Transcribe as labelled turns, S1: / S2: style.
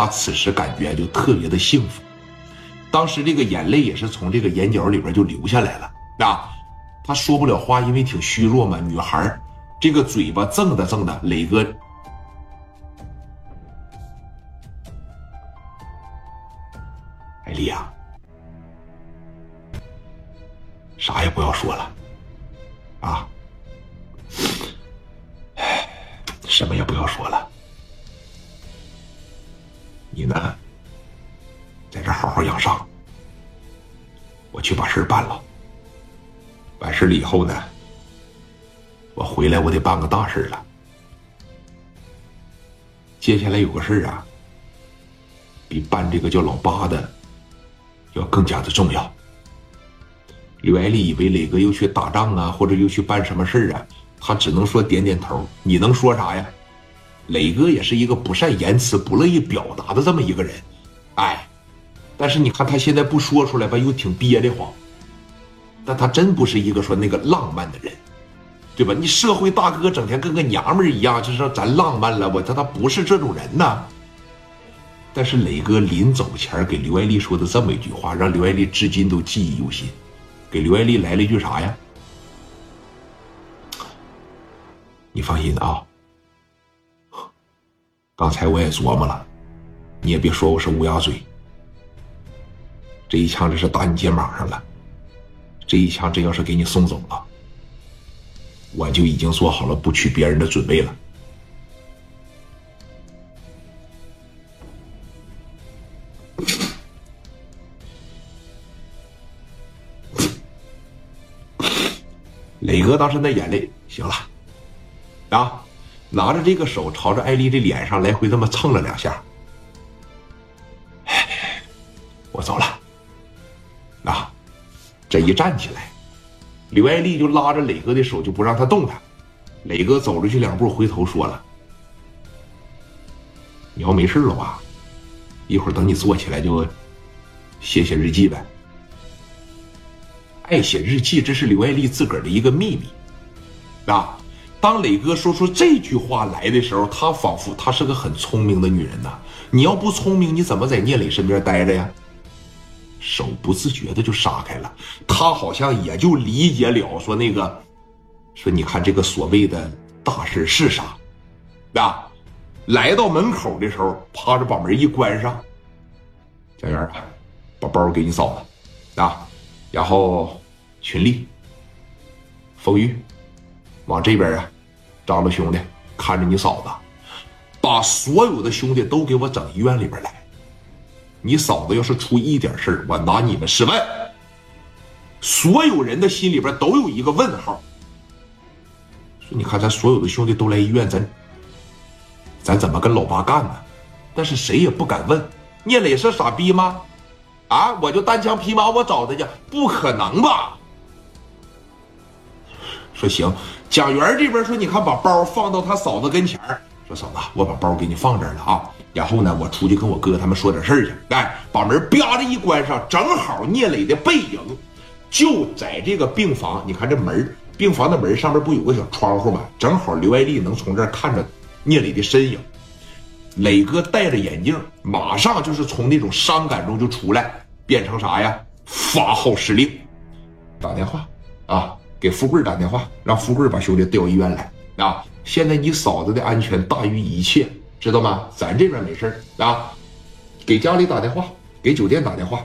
S1: 他此时感觉就特别的幸福，当时这个眼泪也是从这个眼角里边就流下来了啊。他说不了话，因为挺虚弱嘛。女孩这个嘴巴锃的锃的，磊哥，艾丽呀，啥也不要说了，啊，哎什么也不要说了。你呢，在这好好养伤，我去把事办了。完事了以后呢，我回来我得办个大事了。接下来有个事啊，比办这个叫老八的要更加的重要。刘爱丽以为磊哥又去打仗啊，或者又去办什么事啊，他只能说点点头。你能说啥呀？磊哥也是一个不善言辞、不乐意表达的这么一个人，哎，但是你看他现在不说出来吧，又挺憋得慌。但他真不是一个说那个浪漫的人，对吧？你社会大哥整天跟个娘们儿一样，就说咱浪漫了，我他他不是这种人呐。但是磊哥临走前给刘爱丽说的这么一句话，让刘爱丽至今都记忆犹新。给刘爱丽来了一句啥呀？你放心啊，刚才我也琢磨了，你也别说我是乌鸦嘴，这一枪这是打你肩膀上了。这一枪真要是给你送走了，我就已经做好了不娶别人的准备了。磊哥当时那眼泪，行了，啊，拿着这个手朝着艾丽的脸上来回这么蹭了两下，我走了。啊这一站起来，刘爱丽就拉着磊哥的手，就不让他动弹。磊哥走出去两步，回头说了：“你要没事了吧？一会儿等你坐起来就写写日记呗。爱写日记，这是刘爱丽自个儿的一个秘密。啊，当磊哥说出这句话来的时候，他仿佛她是个很聪明的女人呐。你要不聪明，你怎么在聂磊身边待着呀？”手不自觉的就撒开了，他好像也就理解了，说那个，说你看这个所谓的大事是啥，啊，来到门口的时候，趴着把门一关上，家园啊，把包给你嫂子，啊，然后群力、冯玉，往这边啊，张罗兄弟看着你嫂子，把所有的兄弟都给我整医院里边来。你嫂子要是出一点事儿，我拿你们十万。所有人的心里边都有一个问号。说你看，咱所有的兄弟都来医院，咱咱怎么跟老八干呢？但是谁也不敢问。聂磊是傻逼吗？啊，我就单枪匹马我找他去，不可能吧？说行，蒋元这边说，你看把包放到他嫂子跟前说嫂子，我把包给你放这儿了啊。然后呢，我出去跟我哥他们说点事儿去。哎，把门啪的一关上，正好聂磊的背影就在这个病房。你看这门，病房的门上面不有个小窗户吗？正好刘爱丽能从这儿看着聂磊的身影。磊哥戴着眼镜，马上就是从那种伤感中就出来，变成啥呀？发号施令，打电话啊，给富贵打电话，让富贵把兄弟调医院来啊。现在你嫂子的安全大于一切。知道吗？咱这边没事啊，给家里打电话，给酒店打电话，